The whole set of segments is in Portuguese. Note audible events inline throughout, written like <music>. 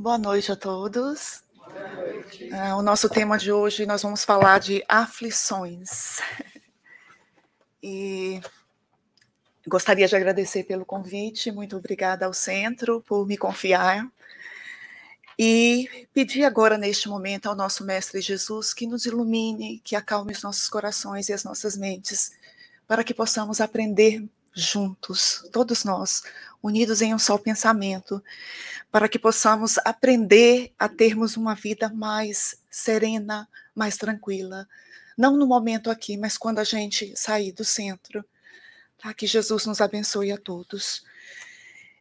Boa noite a todos. Uh, o nosso tema de hoje nós vamos falar de aflições. <laughs> E gostaria de agradecer pelo convite, muito obrigada ao centro por me confiar. E pedir agora, neste momento, ao nosso Mestre Jesus que nos ilumine, que acalme os nossos corações e as nossas mentes, para que possamos aprender juntos, todos nós, unidos em um só pensamento, para que possamos aprender a termos uma vida mais serena, mais tranquila. Não no momento aqui, mas quando a gente sair do centro. Tá? Que Jesus nos abençoe a todos.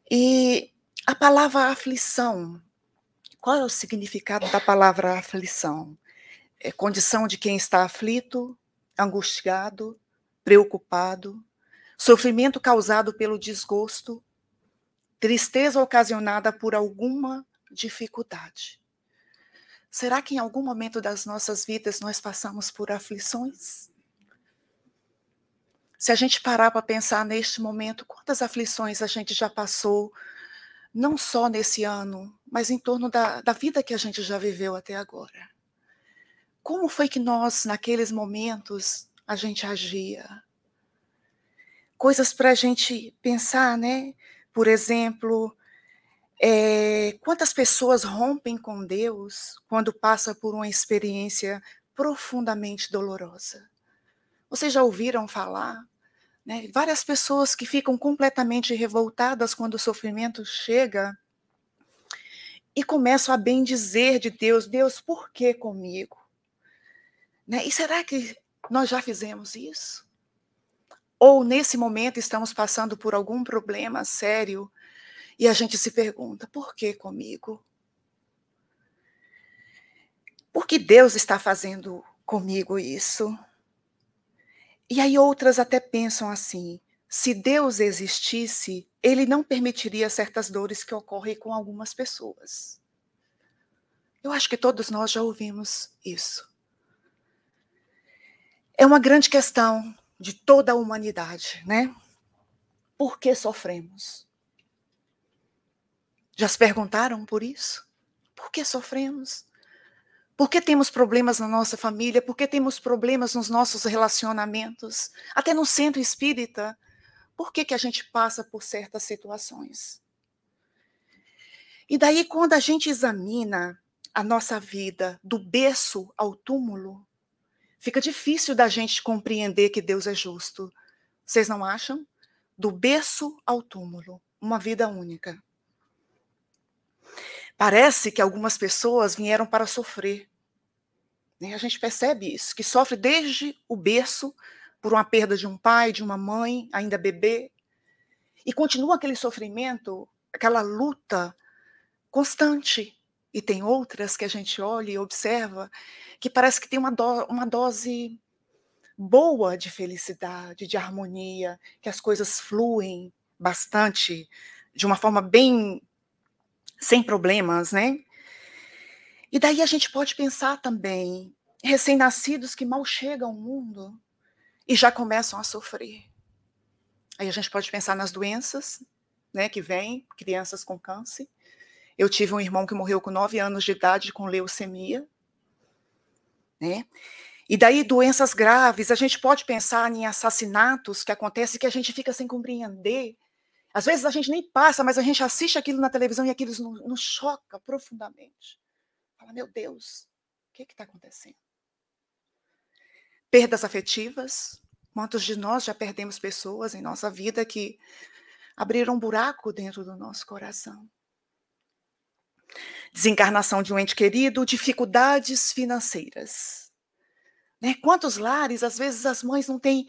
E a palavra aflição, qual é o significado da palavra aflição? É condição de quem está aflito, angustiado, preocupado, sofrimento causado pelo desgosto, tristeza ocasionada por alguma dificuldade. Será que em algum momento das nossas vidas nós passamos por aflições? Se a gente parar para pensar neste momento, quantas aflições a gente já passou, não só nesse ano, mas em torno da, da vida que a gente já viveu até agora? Como foi que nós, naqueles momentos, a gente agia? Coisas para a gente pensar, né? Por exemplo, é, quantas pessoas rompem com Deus quando passa por uma experiência profundamente dolorosa? Vocês já ouviram falar? Né? Várias pessoas que ficam completamente revoltadas quando o sofrimento chega e começam a bem dizer de Deus: Deus, por que comigo? Né? E será que nós já fizemos isso? Ou nesse momento estamos passando por algum problema sério e a gente se pergunta: por que comigo? Por que Deus está fazendo comigo isso? E aí outras até pensam assim: se Deus existisse, ele não permitiria certas dores que ocorrem com algumas pessoas. Eu acho que todos nós já ouvimos isso. É uma grande questão de toda a humanidade, né? Por que sofremos? Já se perguntaram por isso? Por que sofremos? Por que temos problemas na nossa família? Por que temos problemas nos nossos relacionamentos? Até no centro espírita, por que, que a gente passa por certas situações? E daí, quando a gente examina a nossa vida do berço ao túmulo, fica difícil da gente compreender que Deus é justo. Vocês não acham? Do berço ao túmulo, uma vida única. Parece que algumas pessoas vieram para sofrer. Né? A gente percebe isso, que sofre desde o berço por uma perda de um pai, de uma mãe, ainda bebê, e continua aquele sofrimento, aquela luta constante e tem outras que a gente olha e observa que parece que tem uma, do, uma dose boa de felicidade, de harmonia, que as coisas fluem bastante, de uma forma bem sem problemas, né? E daí a gente pode pensar também recém-nascidos que mal chegam ao mundo e já começam a sofrer. Aí a gente pode pensar nas doenças, né, que vêm, crianças com câncer, eu tive um irmão que morreu com 9 anos de idade com leucemia. Né? E daí, doenças graves, a gente pode pensar em assassinatos que acontecem que a gente fica sem compreender. Às vezes a gente nem passa, mas a gente assiste aquilo na televisão e aquilo nos, nos choca profundamente. Fala, meu Deus, o que está acontecendo? Perdas afetivas. Quantos de nós já perdemos pessoas em nossa vida que abriram um buraco dentro do nosso coração? Desencarnação de um ente querido, dificuldades financeiras. Né? Quantos lares, às vezes, as mães não têm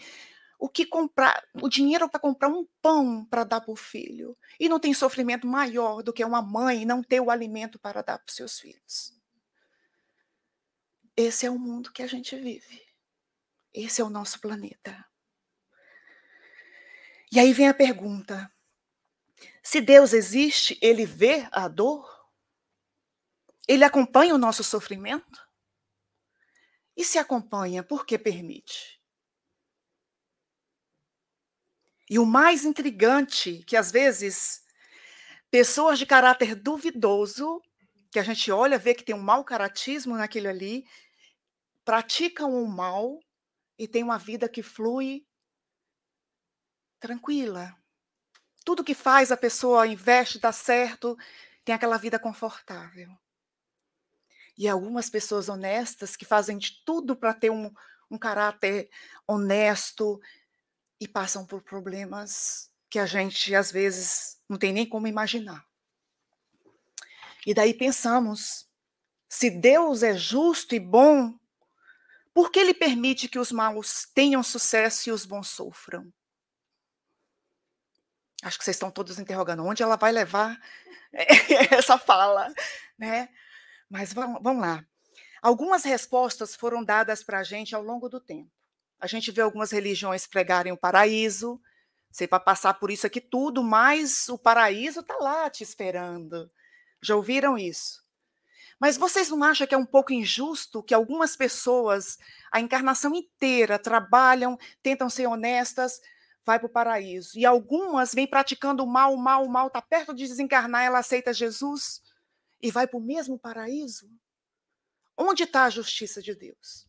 o que comprar, o dinheiro para comprar um pão para dar para o filho. E não tem sofrimento maior do que uma mãe não ter o alimento para dar para os seus filhos. Esse é o mundo que a gente vive. Esse é o nosso planeta. E aí vem a pergunta: se Deus existe, ele vê a dor? Ele acompanha o nosso sofrimento? E se acompanha, por que permite? E o mais intrigante, que às vezes pessoas de caráter duvidoso que a gente olha, vê que tem um mau caratismo naquele ali, praticam o mal e tem uma vida que flui tranquila. Tudo que faz a pessoa investe, dá certo, tem aquela vida confortável. E algumas pessoas honestas que fazem de tudo para ter um, um caráter honesto e passam por problemas que a gente às vezes não tem nem como imaginar. E daí pensamos: se Deus é justo e bom, por que ele permite que os maus tenham sucesso e os bons sofram? Acho que vocês estão todos interrogando onde ela vai levar <laughs> essa fala, né? Mas vamos, vamos lá. Algumas respostas foram dadas para a gente ao longo do tempo. A gente vê algumas religiões pregarem o paraíso, sei para passar por isso aqui tudo, mas o paraíso está lá te esperando. Já ouviram isso? Mas vocês não acham que é um pouco injusto que algumas pessoas, a encarnação inteira, trabalham, tentam ser honestas, vai para o paraíso. E algumas vêm praticando o mal, o mal, o mal, está perto de desencarnar, ela aceita Jesus e vai para o mesmo paraíso? Onde está a justiça de Deus?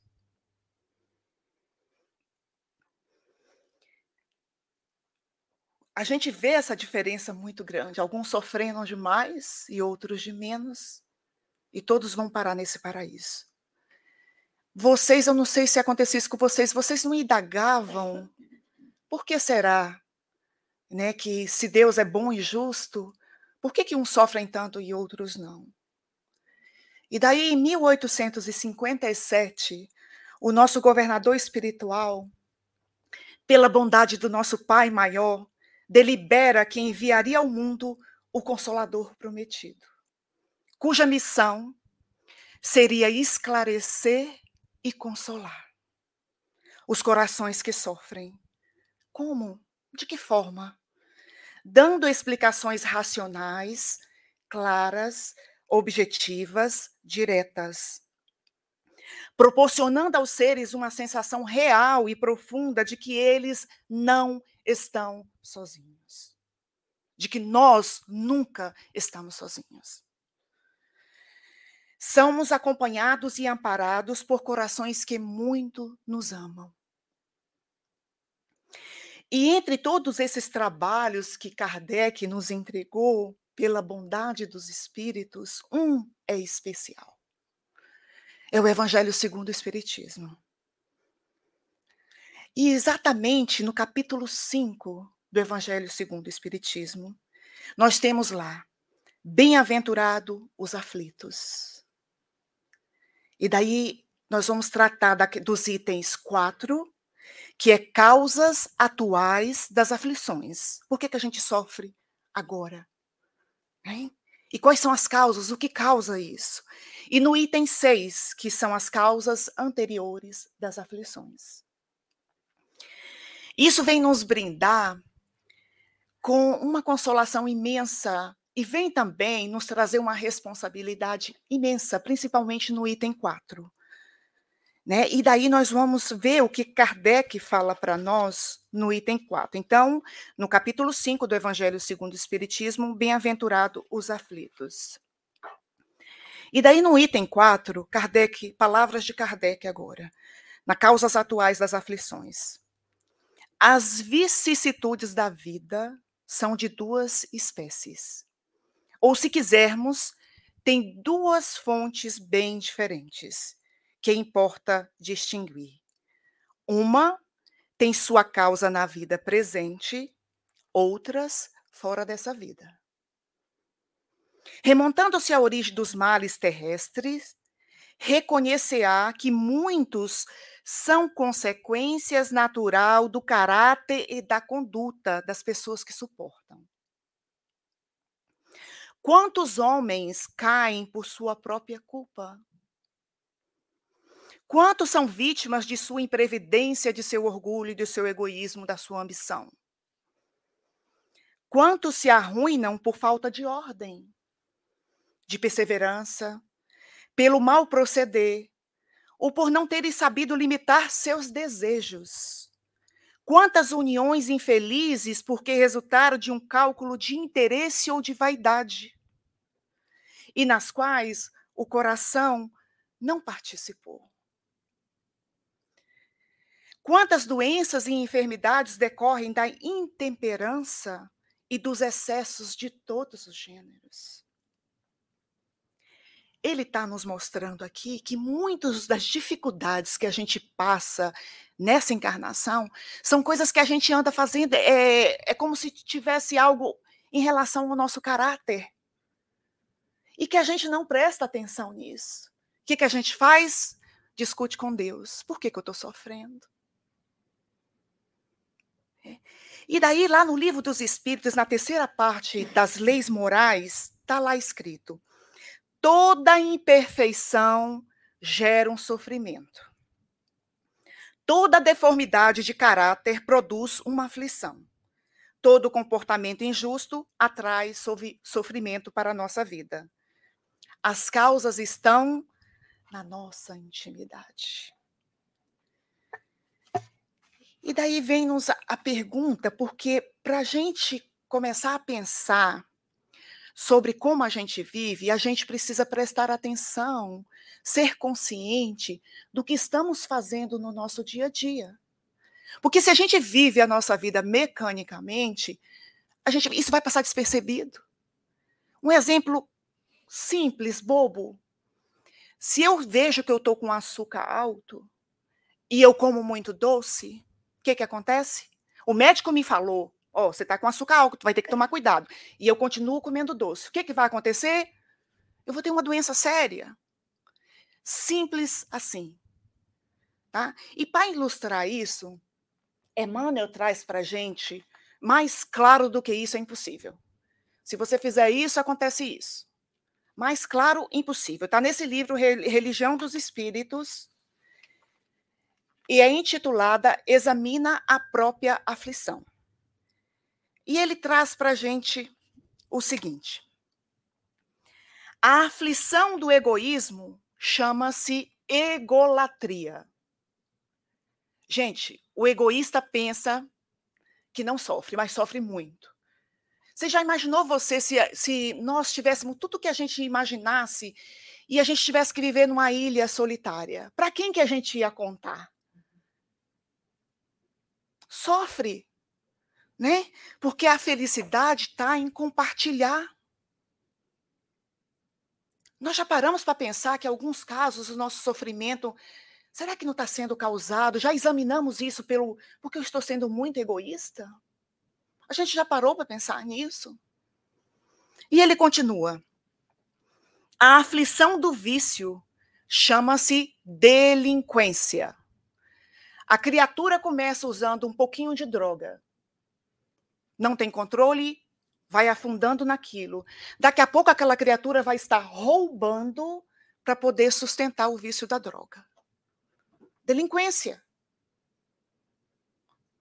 A gente vê essa diferença muito grande. Alguns sofrendo de mais e outros de menos. E todos vão parar nesse paraíso. Vocês, eu não sei se aconteceu isso com vocês, vocês não indagavam por que será né, que se Deus é bom e justo, por que, que uns sofrem tanto e outros não? E daí, em 1857, o nosso governador espiritual, pela bondade do nosso Pai maior, delibera que enviaria ao mundo o Consolador prometido, cuja missão seria esclarecer e consolar os corações que sofrem como? De que forma? Dando explicações racionais, claras, objetivas, diretas. Proporcionando aos seres uma sensação real e profunda de que eles não estão sozinhos. De que nós nunca estamos sozinhos. Somos acompanhados e amparados por corações que muito nos amam. E entre todos esses trabalhos que Kardec nos entregou, pela bondade dos espíritos, um é especial. É o Evangelho segundo o Espiritismo. E exatamente no capítulo 5 do Evangelho segundo o Espiritismo, nós temos lá: Bem-aventurado os aflitos. E daí nós vamos tratar dos itens 4 que é causas atuais das aflições. Por que, que a gente sofre agora? Hein? E quais são as causas? O que causa isso? E no item 6, que são as causas anteriores das aflições. Isso vem nos brindar com uma consolação imensa e vem também nos trazer uma responsabilidade imensa, principalmente no item 4. Né? E daí nós vamos ver o que Kardec fala para nós no item 4. Então, no capítulo 5 do Evangelho segundo o Espiritismo, bem-aventurado os aflitos. E daí no item 4, Kardec, palavras de Kardec agora, na causas atuais das aflições. As vicissitudes da vida são de duas espécies. Ou, se quisermos, tem duas fontes bem diferentes que importa distinguir. Uma tem sua causa na vida presente, outras fora dessa vida. Remontando-se à origem dos males terrestres, reconhecerá que muitos são consequências natural do caráter e da conduta das pessoas que suportam. Quantos homens caem por sua própria culpa? Quantos são vítimas de sua imprevidência, de seu orgulho, de seu egoísmo, da sua ambição? Quantos se arruinam por falta de ordem, de perseverança, pelo mal proceder, ou por não terem sabido limitar seus desejos? Quantas uniões infelizes porque resultaram de um cálculo de interesse ou de vaidade? e nas quais o coração não participou. Quantas doenças e enfermidades decorrem da intemperança e dos excessos de todos os gêneros? Ele está nos mostrando aqui que muitas das dificuldades que a gente passa nessa encarnação são coisas que a gente anda fazendo, é, é como se tivesse algo em relação ao nosso caráter. E que a gente não presta atenção nisso. O que, que a gente faz? Discute com Deus. Por que, que eu estou sofrendo? É. E daí, lá no livro dos Espíritos, na terceira parte das leis morais, está lá escrito: toda imperfeição gera um sofrimento. Toda deformidade de caráter produz uma aflição. Todo comportamento injusto atrai sofrimento para a nossa vida. As causas estão na nossa intimidade. E daí vem-nos a pergunta, porque para a gente começar a pensar sobre como a gente vive, a gente precisa prestar atenção, ser consciente do que estamos fazendo no nosso dia a dia. Porque se a gente vive a nossa vida mecanicamente, a gente, isso vai passar despercebido. Um exemplo simples, bobo. Se eu vejo que eu estou com açúcar alto e eu como muito doce, o que, que acontece? O médico me falou Ó, oh, você está com açúcar alto, tu vai ter que tomar cuidado. E eu continuo comendo doce. O que, que vai acontecer? Eu vou ter uma doença séria. Simples assim. Tá? E para ilustrar isso, Emmanuel traz para a gente mais claro do que isso é impossível. Se você fizer isso, acontece isso. Mais claro, impossível. Está nesse livro Religião dos Espíritos e é intitulada Examina a própria aflição. E ele traz para a gente o seguinte: a aflição do egoísmo chama-se egolatria. Gente, o egoísta pensa que não sofre, mas sofre muito. Você já imaginou você se, se nós tivéssemos tudo que a gente imaginasse e a gente tivesse que viver numa ilha solitária? Para quem que a gente ia contar? Sofre né? Porque a felicidade está em compartilhar. Nós já paramos para pensar que, em alguns casos, o nosso sofrimento, será que não está sendo causado? Já examinamos isso pelo porque eu estou sendo muito egoísta? A gente já parou para pensar nisso? E ele continua. A aflição do vício chama-se delinquência. A criatura começa usando um pouquinho de droga, não tem controle, vai afundando naquilo. Daqui a pouco aquela criatura vai estar roubando para poder sustentar o vício da droga. Delinquência.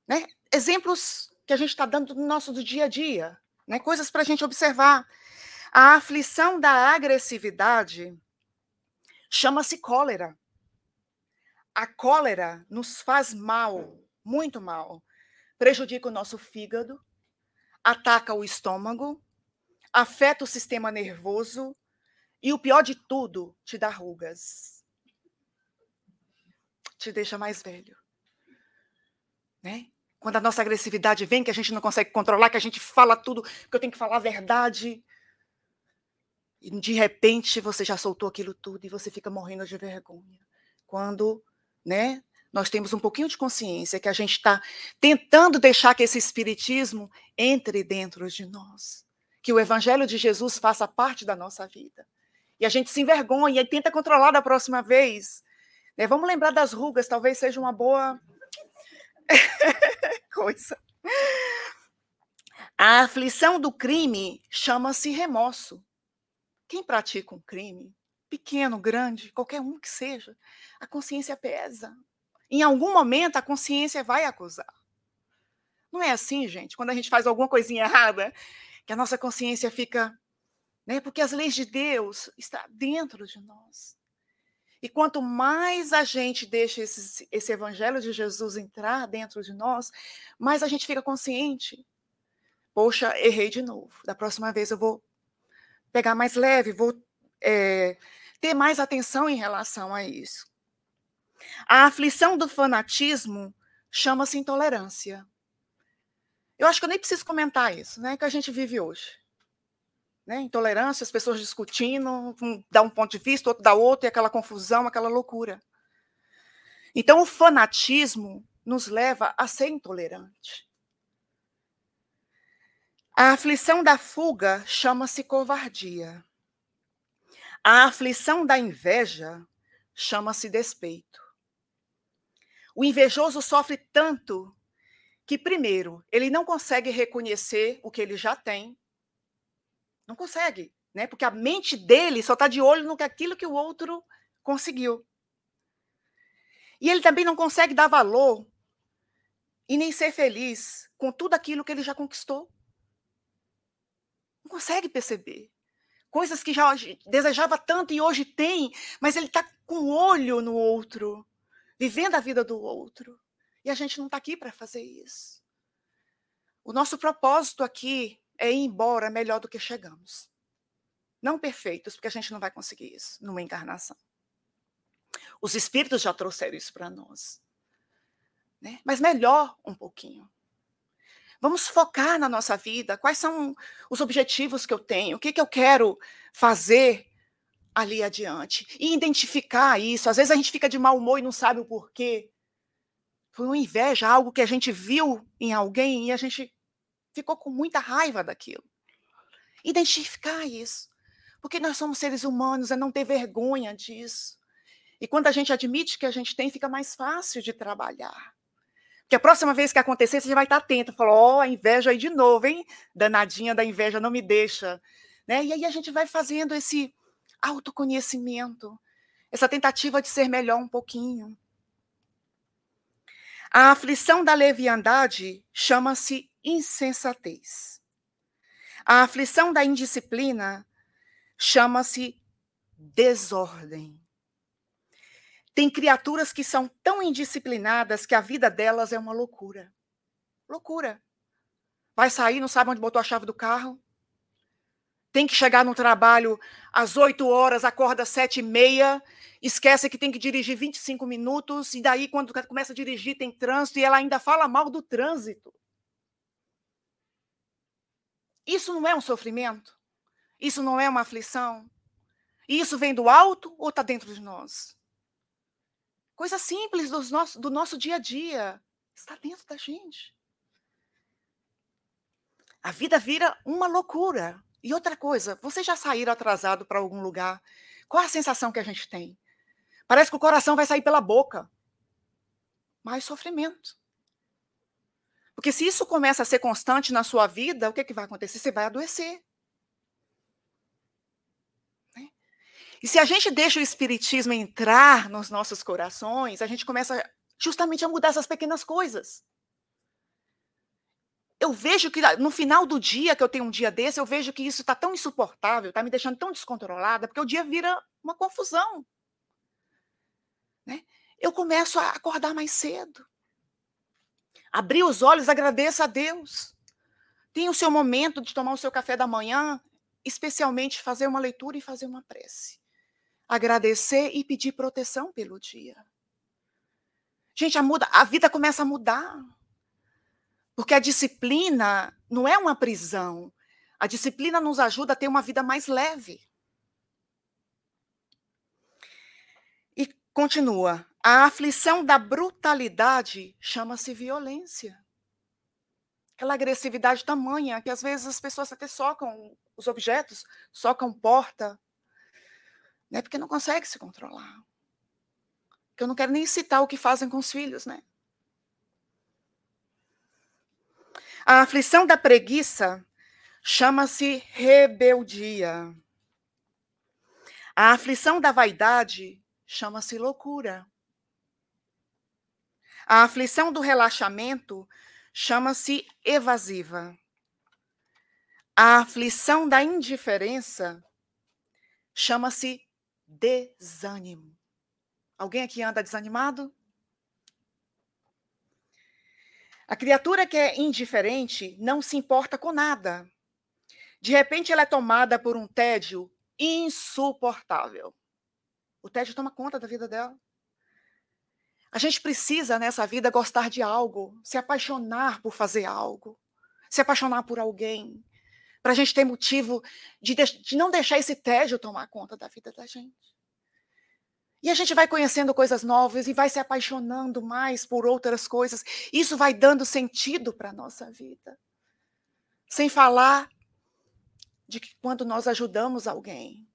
Né? Exemplos que a gente está dando no nosso do dia a dia, né? coisas para a gente observar. A aflição da agressividade chama-se cólera. A cólera nos faz mal, muito mal. Prejudica o nosso fígado, ataca o estômago, afeta o sistema nervoso e o pior de tudo, te dá rugas. Te deixa mais velho. Né? Quando a nossa agressividade vem, que a gente não consegue controlar, que a gente fala tudo, que eu tenho que falar a verdade. E de repente você já soltou aquilo tudo e você fica morrendo de vergonha. Quando, né, nós temos um pouquinho de consciência que a gente está tentando deixar que esse espiritismo entre dentro de nós, que o evangelho de Jesus faça parte da nossa vida. E a gente se envergonha e tenta controlar da próxima vez. Né? Vamos lembrar das rugas, talvez seja uma boa <laughs> coisa. A aflição do crime chama-se remorso. Quem pratica um crime, pequeno, grande, qualquer um que seja, a consciência pesa, em algum momento a consciência vai acusar. Não é assim, gente? Quando a gente faz alguma coisinha errada, que a nossa consciência fica. Né? Porque as leis de Deus estão dentro de nós. E quanto mais a gente deixa esse, esse evangelho de Jesus entrar dentro de nós, mais a gente fica consciente. Poxa, errei de novo. Da próxima vez eu vou pegar mais leve, vou é, ter mais atenção em relação a isso. A aflição do fanatismo chama-se intolerância. Eu acho que eu nem preciso comentar isso, né? Que a gente vive hoje. Né? Intolerância, as pessoas discutindo, um dá um ponto de vista, outro dá outro, e aquela confusão, aquela loucura. Então, o fanatismo nos leva a ser intolerante. A aflição da fuga chama-se covardia. A aflição da inveja chama-se despeito. O invejoso sofre tanto que, primeiro, ele não consegue reconhecer o que ele já tem. Não consegue, né? Porque a mente dele só está de olho no que aquilo que o outro conseguiu. E ele também não consegue dar valor e nem ser feliz com tudo aquilo que ele já conquistou. Não consegue perceber. Coisas que já desejava tanto e hoje tem, mas ele está com o olho no outro vivendo a vida do outro. E a gente não está aqui para fazer isso. O nosso propósito aqui é ir embora melhor do que chegamos. Não perfeitos, porque a gente não vai conseguir isso numa encarnação. Os espíritos já trouxeram isso para nós. Né? Mas melhor um pouquinho. Vamos focar na nossa vida. Quais são os objetivos que eu tenho? O que, que eu quero fazer ali adiante. E identificar isso. Às vezes a gente fica de mau humor e não sabe o porquê. Foi uma inveja, algo que a gente viu em alguém e a gente ficou com muita raiva daquilo. Identificar isso. Porque nós somos seres humanos, é não ter vergonha disso. E quando a gente admite que a gente tem, fica mais fácil de trabalhar. Porque a próxima vez que acontecer, você vai estar atento. Falou, ó, oh, a inveja aí de novo, hein? Danadinha da inveja, não me deixa. Né? E aí a gente vai fazendo esse autoconhecimento, essa tentativa de ser melhor um pouquinho. A aflição da leviandade chama-se insensatez. A aflição da indisciplina chama-se desordem. Tem criaturas que são tão indisciplinadas que a vida delas é uma loucura. Loucura. Vai sair, não sabe onde botou a chave do carro, tem que chegar no trabalho às 8 horas, acorda às 7 e meia, esquece que tem que dirigir 25 minutos, e daí, quando começa a dirigir, tem trânsito, e ela ainda fala mal do trânsito. Isso não é um sofrimento? Isso não é uma aflição? Isso vem do alto ou está dentro de nós? Coisa simples do nosso, do nosso dia a dia. Está dentro da gente. A vida vira uma loucura. E outra coisa, vocês já saíram atrasado para algum lugar? Qual a sensação que a gente tem? Parece que o coração vai sair pela boca. Mais sofrimento. Porque se isso começa a ser constante na sua vida, o que, que vai acontecer? Você vai adoecer. E se a gente deixa o espiritismo entrar nos nossos corações, a gente começa justamente a mudar essas pequenas coisas eu vejo que no final do dia, que eu tenho um dia desse, eu vejo que isso está tão insuportável, está me deixando tão descontrolada, porque o dia vira uma confusão. Né? Eu começo a acordar mais cedo. Abrir os olhos, agradeça a Deus. Tenha o seu momento de tomar o seu café da manhã, especialmente fazer uma leitura e fazer uma prece. Agradecer e pedir proteção pelo dia. Gente, a, muda, a vida começa a mudar. Porque a disciplina não é uma prisão. A disciplina nos ajuda a ter uma vida mais leve. E continua. A aflição da brutalidade chama-se violência. Aquela agressividade tamanha que às vezes as pessoas até socam os objetos, socam porta, né? Porque não consegue se controlar. Que eu não quero nem citar o que fazem com os filhos, né? A aflição da preguiça chama-se rebeldia. A aflição da vaidade chama-se loucura. A aflição do relaxamento chama-se evasiva. A aflição da indiferença chama-se desânimo. Alguém aqui anda desanimado? A criatura que é indiferente não se importa com nada. De repente, ela é tomada por um tédio insuportável. O tédio toma conta da vida dela. A gente precisa nessa vida gostar de algo, se apaixonar por fazer algo, se apaixonar por alguém, para a gente ter motivo de, de não deixar esse tédio tomar conta da vida da gente. E a gente vai conhecendo coisas novas e vai se apaixonando mais por outras coisas. Isso vai dando sentido para a nossa vida. Sem falar de que quando nós ajudamos alguém,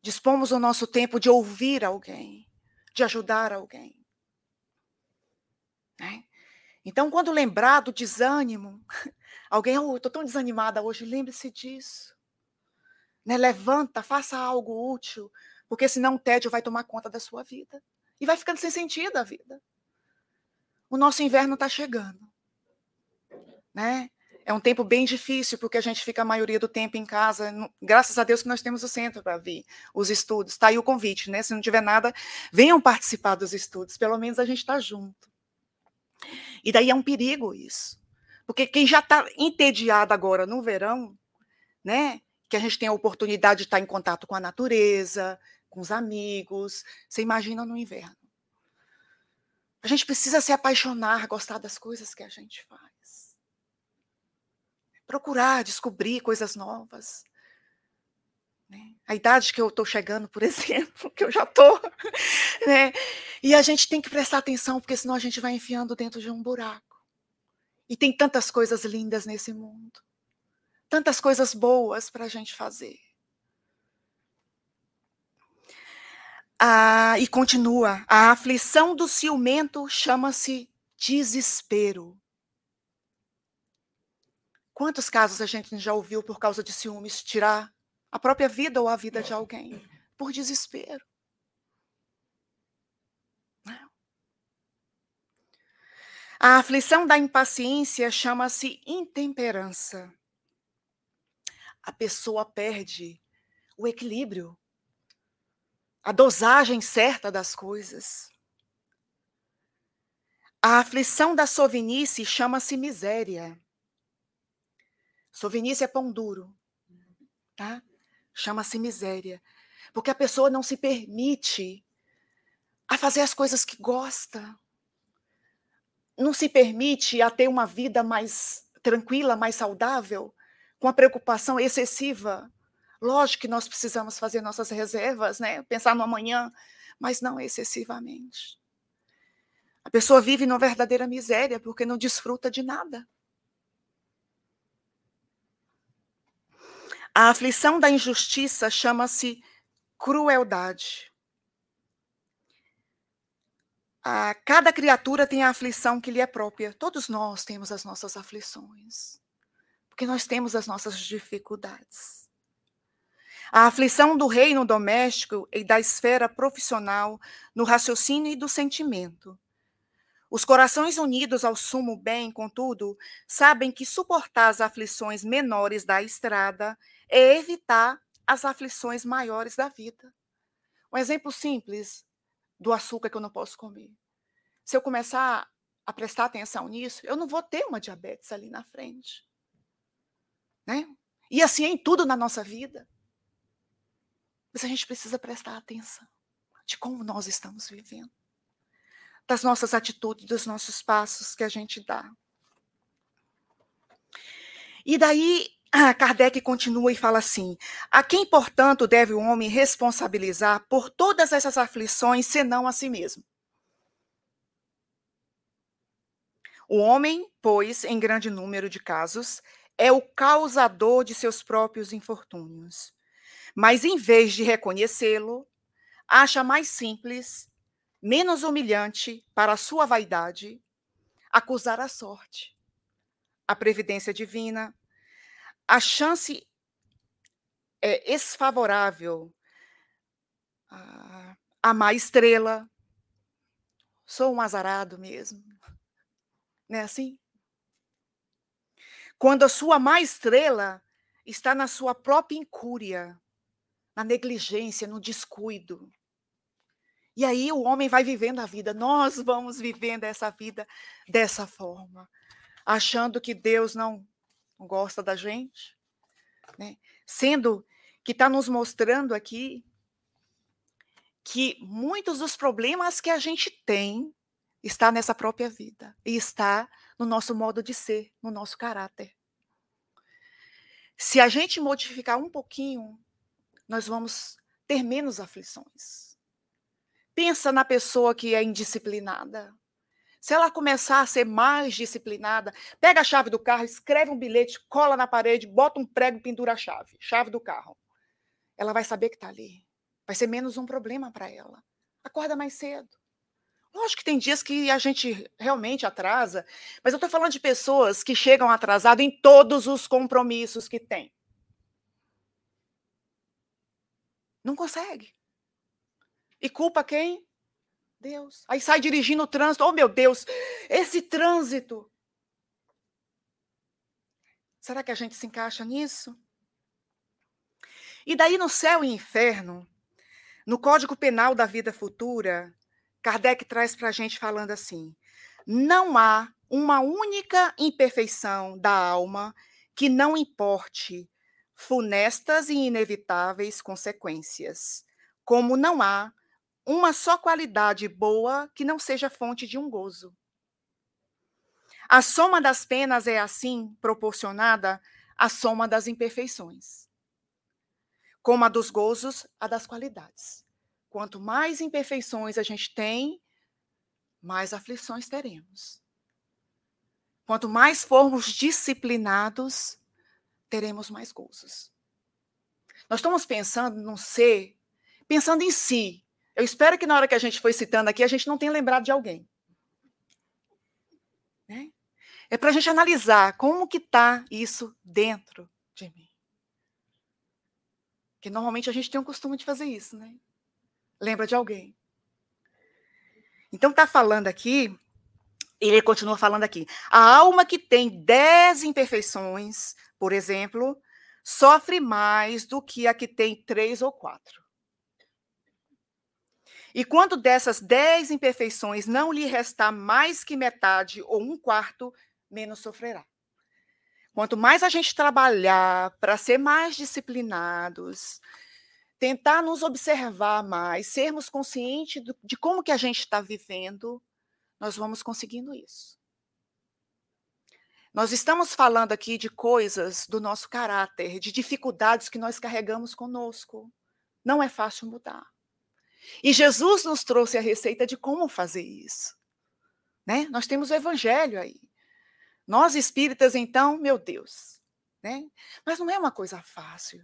dispomos o nosso tempo de ouvir alguém, de ajudar alguém. Né? Então, quando lembrar do desânimo, <laughs> alguém, oh, estou tão desanimada hoje, lembre-se disso. Né? Levanta, faça algo útil, porque senão o tédio vai tomar conta da sua vida. E vai ficando sem sentido a vida. O nosso inverno está chegando. Né? É um tempo bem difícil, porque a gente fica a maioria do tempo em casa. Graças a Deus que nós temos o centro para vir os estudos. Está aí o convite, né? Se não tiver nada, venham participar dos estudos. Pelo menos a gente está junto. E daí é um perigo isso. Porque quem já está entediado agora no verão, né? Que a gente tem a oportunidade de estar em contato com a natureza, com os amigos, você imagina no inverno. A gente precisa se apaixonar, gostar das coisas que a gente faz. Procurar, descobrir coisas novas. Né? A idade que eu estou chegando, por <laughs> exemplo, que eu já estou. Né? E a gente tem que prestar atenção, porque senão a gente vai enfiando dentro de um buraco. E tem tantas coisas lindas nesse mundo. Tantas coisas boas para a gente fazer. Ah, e continua: a aflição do ciumento chama-se desespero. Quantos casos a gente já ouviu por causa de ciúmes tirar a própria vida ou a vida de alguém por desespero. A aflição da impaciência chama-se intemperança. A pessoa perde o equilíbrio, a dosagem certa das coisas. A aflição da sovinice chama-se miséria. Sovinice é pão duro, tá? chama-se miséria. Porque a pessoa não se permite a fazer as coisas que gosta. Não se permite a ter uma vida mais tranquila, mais saudável, com a preocupação excessiva. Lógico que nós precisamos fazer nossas reservas, né? Pensar no amanhã, mas não excessivamente. A pessoa vive numa verdadeira miséria porque não desfruta de nada. A aflição da injustiça chama-se crueldade. A, cada criatura tem a aflição que lhe é própria. Todos nós temos as nossas aflições. Porque nós temos as nossas dificuldades. A aflição do reino doméstico e da esfera profissional, no raciocínio e do sentimento. Os corações unidos ao sumo bem, contudo, sabem que suportar as aflições menores da estrada é evitar as aflições maiores da vida. Um exemplo simples do açúcar que eu não posso comer. Se eu começar a prestar atenção nisso, eu não vou ter uma diabetes ali na frente. Né? E assim é em tudo na nossa vida. Mas a gente precisa prestar atenção de como nós estamos vivendo, das nossas atitudes, dos nossos passos que a gente dá. E daí ah, Kardec continua e fala assim: a quem, portanto, deve o homem responsabilizar por todas essas aflições, senão a si mesmo? O homem, pois, em grande número de casos, é o causador de seus próprios infortúnios. Mas, em vez de reconhecê-lo, acha mais simples, menos humilhante para a sua vaidade, acusar a sorte, a previdência divina, a chance é esfavorável a, a má estrela. Sou um azarado mesmo. Não é assim? Quando a sua má estrela está na sua própria incúria, na negligência, no descuido. E aí o homem vai vivendo a vida, nós vamos vivendo essa vida dessa forma, achando que Deus não gosta da gente, né? sendo que está nos mostrando aqui que muitos dos problemas que a gente tem está nessa própria vida e está no nosso modo de ser, no nosso caráter. Se a gente modificar um pouquinho, nós vamos ter menos aflições. Pensa na pessoa que é indisciplinada. Se ela começar a ser mais disciplinada, pega a chave do carro, escreve um bilhete, cola na parede, bota um prego e pendura a chave, chave do carro. Ela vai saber que está ali. Vai ser menos um problema para ela. Acorda mais cedo. Lógico que tem dias que a gente realmente atrasa, mas eu estou falando de pessoas que chegam atrasado em todos os compromissos que têm. Não consegue. E culpa quem? Deus. Aí sai dirigindo o trânsito. Oh, meu Deus, esse trânsito. Será que a gente se encaixa nisso? E daí no céu e inferno, no Código Penal da Vida Futura, Kardec traz para a gente falando assim: não há uma única imperfeição da alma que não importe funestas e inevitáveis consequências, como não há uma só qualidade boa que não seja fonte de um gozo. A soma das penas é assim proporcionada à soma das imperfeições como a dos gozos, a das qualidades. Quanto mais imperfeições a gente tem, mais aflições teremos. Quanto mais formos disciplinados, teremos mais gozos. Nós estamos pensando num ser, pensando em si. Eu espero que na hora que a gente foi citando aqui, a gente não tenha lembrado de alguém. Né? É para a gente analisar como que está isso dentro de mim. Que normalmente a gente tem o costume de fazer isso, né? Lembra de alguém. Então está falando aqui, ele continua falando aqui. A alma que tem dez imperfeições, por exemplo, sofre mais do que a que tem três ou quatro. E quando dessas dez imperfeições não lhe restar mais que metade ou um quarto, menos sofrerá. Quanto mais a gente trabalhar para ser mais disciplinados, tentar nos observar mais, sermos conscientes de como que a gente está vivendo, nós vamos conseguindo isso. Nós estamos falando aqui de coisas do nosso caráter, de dificuldades que nós carregamos conosco. Não é fácil mudar. E Jesus nos trouxe a receita de como fazer isso. Né? Nós temos o evangelho aí. Nós espíritas, então, meu Deus, né? Mas não é uma coisa fácil.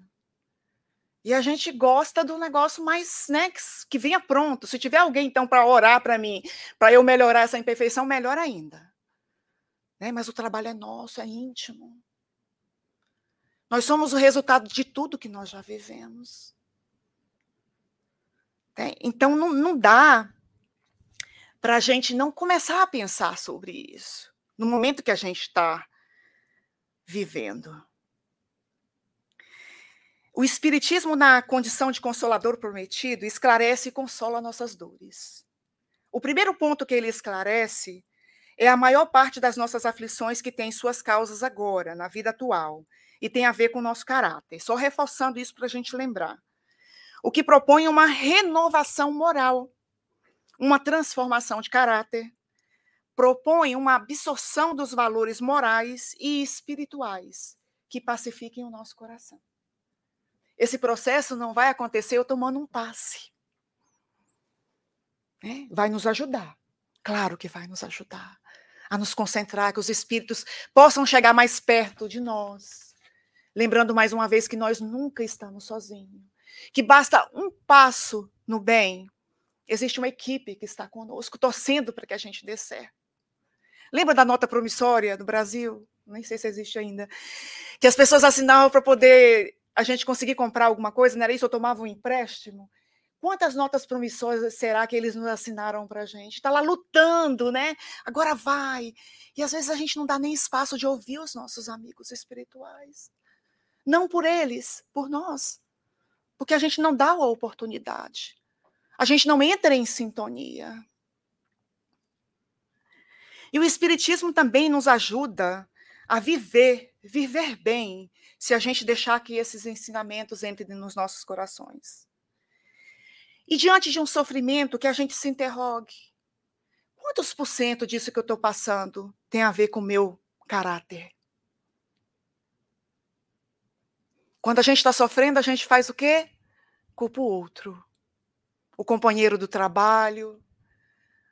E a gente gosta do negócio mais, né, que, que venha pronto. Se tiver alguém, então, para orar para mim, para eu melhorar essa imperfeição, melhor ainda. Né? Mas o trabalho é nosso, é íntimo. Nós somos o resultado de tudo que nós já vivemos. Né? Então, não, não dá para a gente não começar a pensar sobre isso no momento que a gente está vivendo. O Espiritismo, na condição de consolador prometido, esclarece e consola nossas dores. O primeiro ponto que ele esclarece é a maior parte das nossas aflições que tem suas causas agora, na vida atual, e tem a ver com o nosso caráter. Só reforçando isso para a gente lembrar. O que propõe uma renovação moral, uma transformação de caráter, propõe uma absorção dos valores morais e espirituais que pacifiquem o nosso coração. Esse processo não vai acontecer eu tomando um passe. É, vai nos ajudar. Claro que vai nos ajudar a nos concentrar, que os espíritos possam chegar mais perto de nós. Lembrando mais uma vez que nós nunca estamos sozinhos. Que basta um passo no bem. Existe uma equipe que está conosco, torcendo para que a gente dê certo. Lembra da nota promissória do Brasil? Nem sei se existe ainda. Que as pessoas assinavam para poder a gente conseguir comprar alguma coisa, não era isso? Ou tomava um empréstimo? Quantas notas promissórias será que eles nos assinaram para a gente? Está lá lutando, né? Agora vai. E às vezes a gente não dá nem espaço de ouvir os nossos amigos espirituais. Não por eles, por nós. Porque a gente não dá a oportunidade. A gente não entra em sintonia. E o Espiritismo também nos ajuda a viver, viver bem, se a gente deixar que esses ensinamentos entrem nos nossos corações. E diante de um sofrimento, que a gente se interrogue: quantos por cento disso que eu estou passando tem a ver com o meu caráter? Quando a gente está sofrendo, a gente faz o quê? Culpa o outro. O companheiro do trabalho,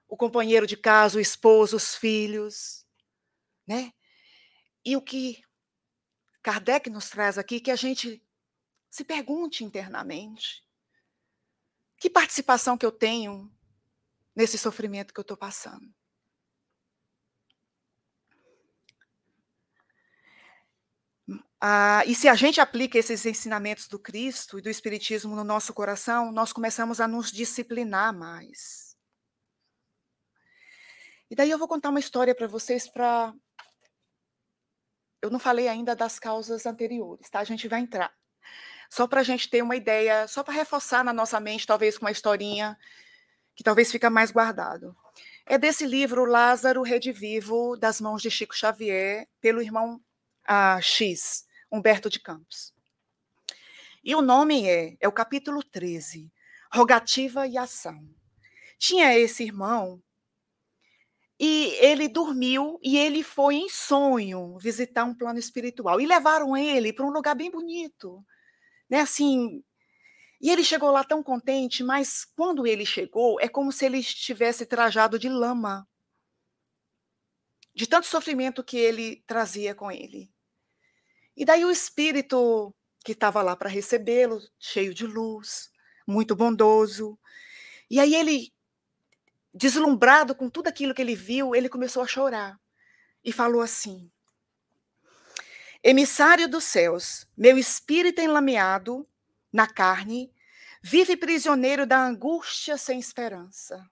o companheiro de casa, o esposo, os filhos, né? E o que Kardec nos traz aqui que a gente se pergunte internamente: que participação que eu tenho nesse sofrimento que eu estou passando? Ah, e se a gente aplica esses ensinamentos do Cristo e do Espiritismo no nosso coração, nós começamos a nos disciplinar mais. E daí eu vou contar uma história para vocês para eu não falei ainda das causas anteriores, tá? A gente vai entrar. Só para a gente ter uma ideia, só para reforçar na nossa mente, talvez com uma historinha que talvez fica mais guardado. É desse livro Lázaro Redivivo, das mãos de Chico Xavier, pelo irmão ah, X, Humberto de Campos. E o nome é, é o capítulo 13, Rogativa e Ação. Tinha esse irmão e ele dormiu e ele foi em sonho visitar um plano espiritual. E levaram ele para um lugar bem bonito. Né? Assim, e ele chegou lá tão contente, mas quando ele chegou, é como se ele estivesse trajado de lama. De tanto sofrimento que ele trazia com ele. E daí o espírito que estava lá para recebê-lo, cheio de luz, muito bondoso. E aí ele deslumbrado com tudo aquilo que ele viu, ele começou a chorar e falou assim: Emissário dos céus, meu espírito enlameado na carne, vive prisioneiro da angústia sem esperança.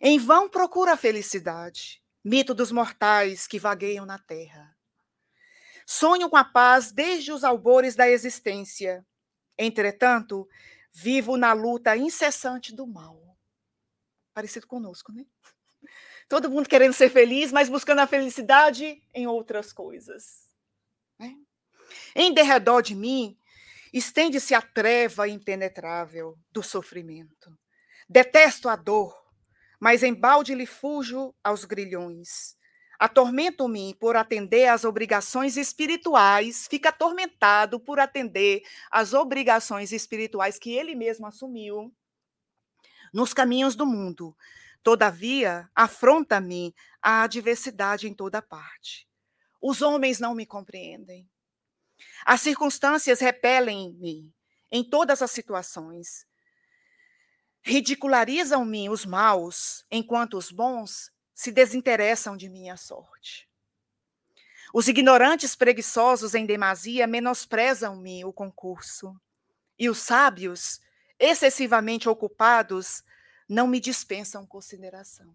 Em vão procura a felicidade, mito dos mortais que vagueiam na terra. Sonho com a paz desde os albores da existência. Entretanto, vivo na luta incessante do mal parecido conosco, né? Todo mundo querendo ser feliz, mas buscando a felicidade em outras coisas. Né? Em derredor de mim, estende-se a treva impenetrável do sofrimento. Detesto a dor, mas em balde lhe fujo aos grilhões. Atormento-me por atender às obrigações espirituais, fica atormentado por atender às obrigações espirituais que ele mesmo assumiu nos caminhos do mundo. Todavia, afronta-me a adversidade em toda parte. Os homens não me compreendem. As circunstâncias repelem-me em todas as situações. Ridicularizam-me os maus, enquanto os bons se desinteressam de minha sorte. Os ignorantes preguiçosos em demasia menosprezam-me o concurso. E os sábios excessivamente ocupados, não me dispensam consideração.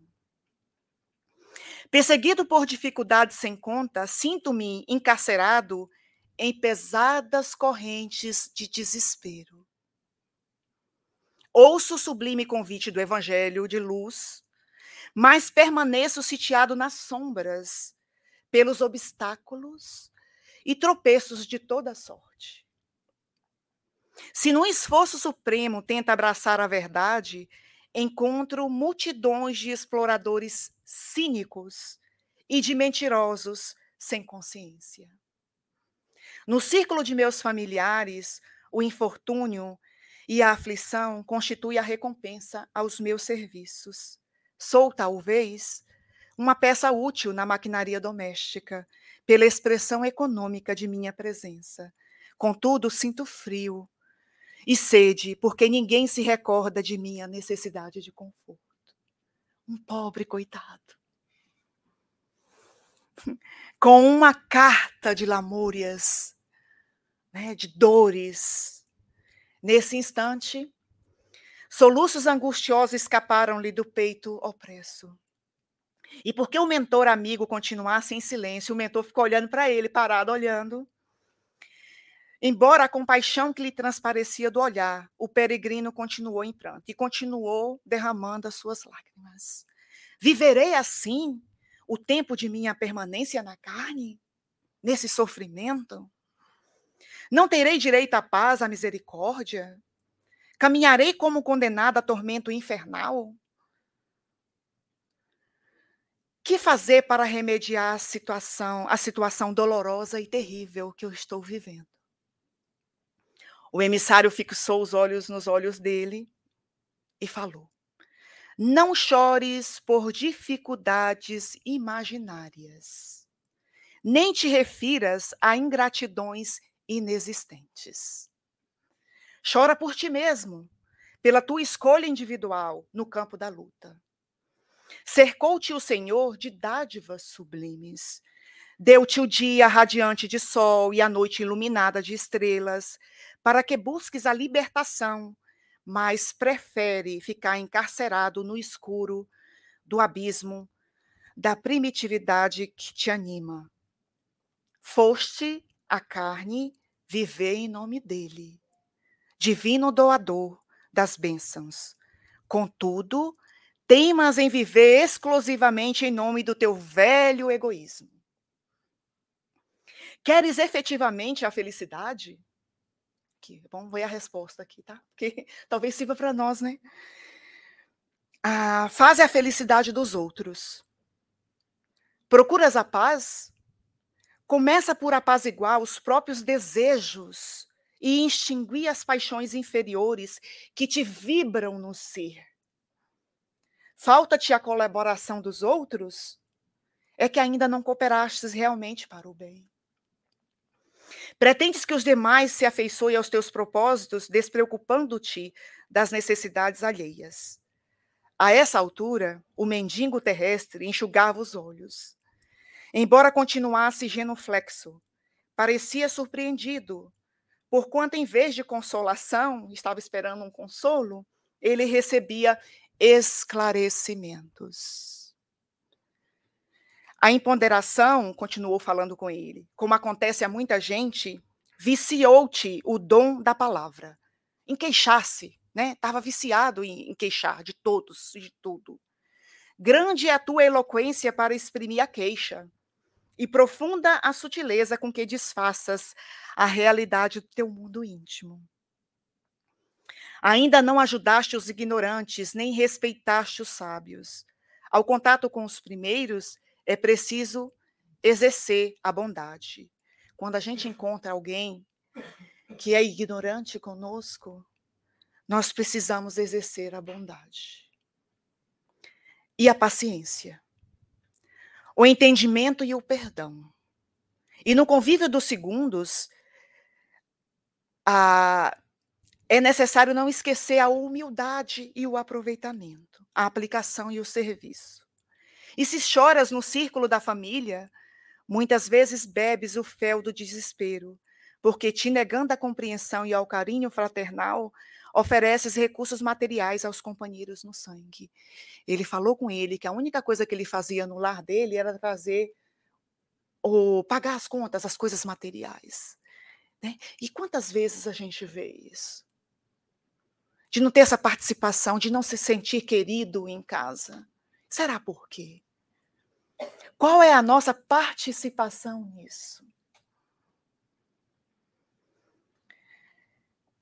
Perseguido por dificuldades sem conta, sinto-me encarcerado em pesadas correntes de desespero. Ouço o sublime convite do Evangelho de luz, mas permaneço sitiado nas sombras, pelos obstáculos e tropeços de toda sorte. Se num esforço supremo tenta abraçar a verdade, encontro multidões de exploradores cínicos e de mentirosos sem consciência. No círculo de meus familiares, o infortúnio e a aflição constituem a recompensa aos meus serviços. Sou, talvez, uma peça útil na maquinaria doméstica, pela expressão econômica de minha presença. Contudo, sinto frio, e sede, porque ninguém se recorda de minha necessidade de conforto. Um pobre coitado. <laughs> Com uma carta de lamúrias, né, de dores. Nesse instante, soluços angustiosos escaparam-lhe do peito opresso. E porque o mentor amigo continuasse em silêncio, o mentor ficou olhando para ele, parado olhando. Embora a compaixão que lhe transparecia do olhar, o peregrino continuou em pranto e continuou derramando as suas lágrimas. Viverei assim o tempo de minha permanência na carne? Nesse sofrimento? Não terei direito à paz, à misericórdia? Caminharei como condenada a tormento infernal? Que fazer para remediar a situação, a situação dolorosa e terrível que eu estou vivendo? O emissário fixou os olhos nos olhos dele e falou: Não chores por dificuldades imaginárias, nem te refiras a ingratidões inexistentes. Chora por ti mesmo, pela tua escolha individual no campo da luta. Cercou-te o Senhor de dádivas sublimes. Deu-te o dia radiante de sol e a noite iluminada de estrelas, para que busques a libertação, mas prefere ficar encarcerado no escuro do abismo da primitividade que te anima. Foste a carne viver em nome dele, divino doador das bênçãos. Contudo, Teimas em viver exclusivamente em nome do teu velho egoísmo. Queres efetivamente a felicidade? Aqui, vamos ver a resposta aqui, tá? Porque <laughs> talvez sirva para nós, né? Ah, faz a felicidade dos outros. Procuras a paz? Começa por apaziguar os próprios desejos e extinguir as paixões inferiores que te vibram no ser. Falta-te a colaboração dos outros? É que ainda não cooperastes realmente para o bem. Pretendes que os demais se afeiçoem aos teus propósitos, despreocupando-te das necessidades alheias. A essa altura, o mendigo terrestre enxugava os olhos. Embora continuasse genuflexo, parecia surpreendido, porquanto, em vez de consolação, estava esperando um consolo, ele recebia esclarecimentos. A imponderação, continuou falando com ele, como acontece a muita gente, viciou-te o dom da palavra, em queixar-se, né? Estava viciado em, em queixar de todos, de tudo. Grande é a tua eloquência para exprimir a queixa, e profunda a sutileza com que disfarças a realidade do teu mundo íntimo. Ainda não ajudaste os ignorantes, nem respeitaste os sábios. Ao contato com os primeiros, é preciso exercer a bondade. Quando a gente encontra alguém que é ignorante conosco, nós precisamos exercer a bondade. E a paciência. O entendimento e o perdão. E no convívio dos segundos, a, é necessário não esquecer a humildade e o aproveitamento, a aplicação e o serviço. E se choras no círculo da família, muitas vezes bebes o fel do desespero, porque te negando a compreensão e ao carinho fraternal, ofereces recursos materiais aos companheiros no sangue. Ele falou com ele que a única coisa que ele fazia no lar dele era trazer ou pagar as contas, as coisas materiais. Né? E quantas vezes a gente vê isso? de não ter essa participação, de não se sentir querido em casa. Será por quê? Qual é a nossa participação nisso?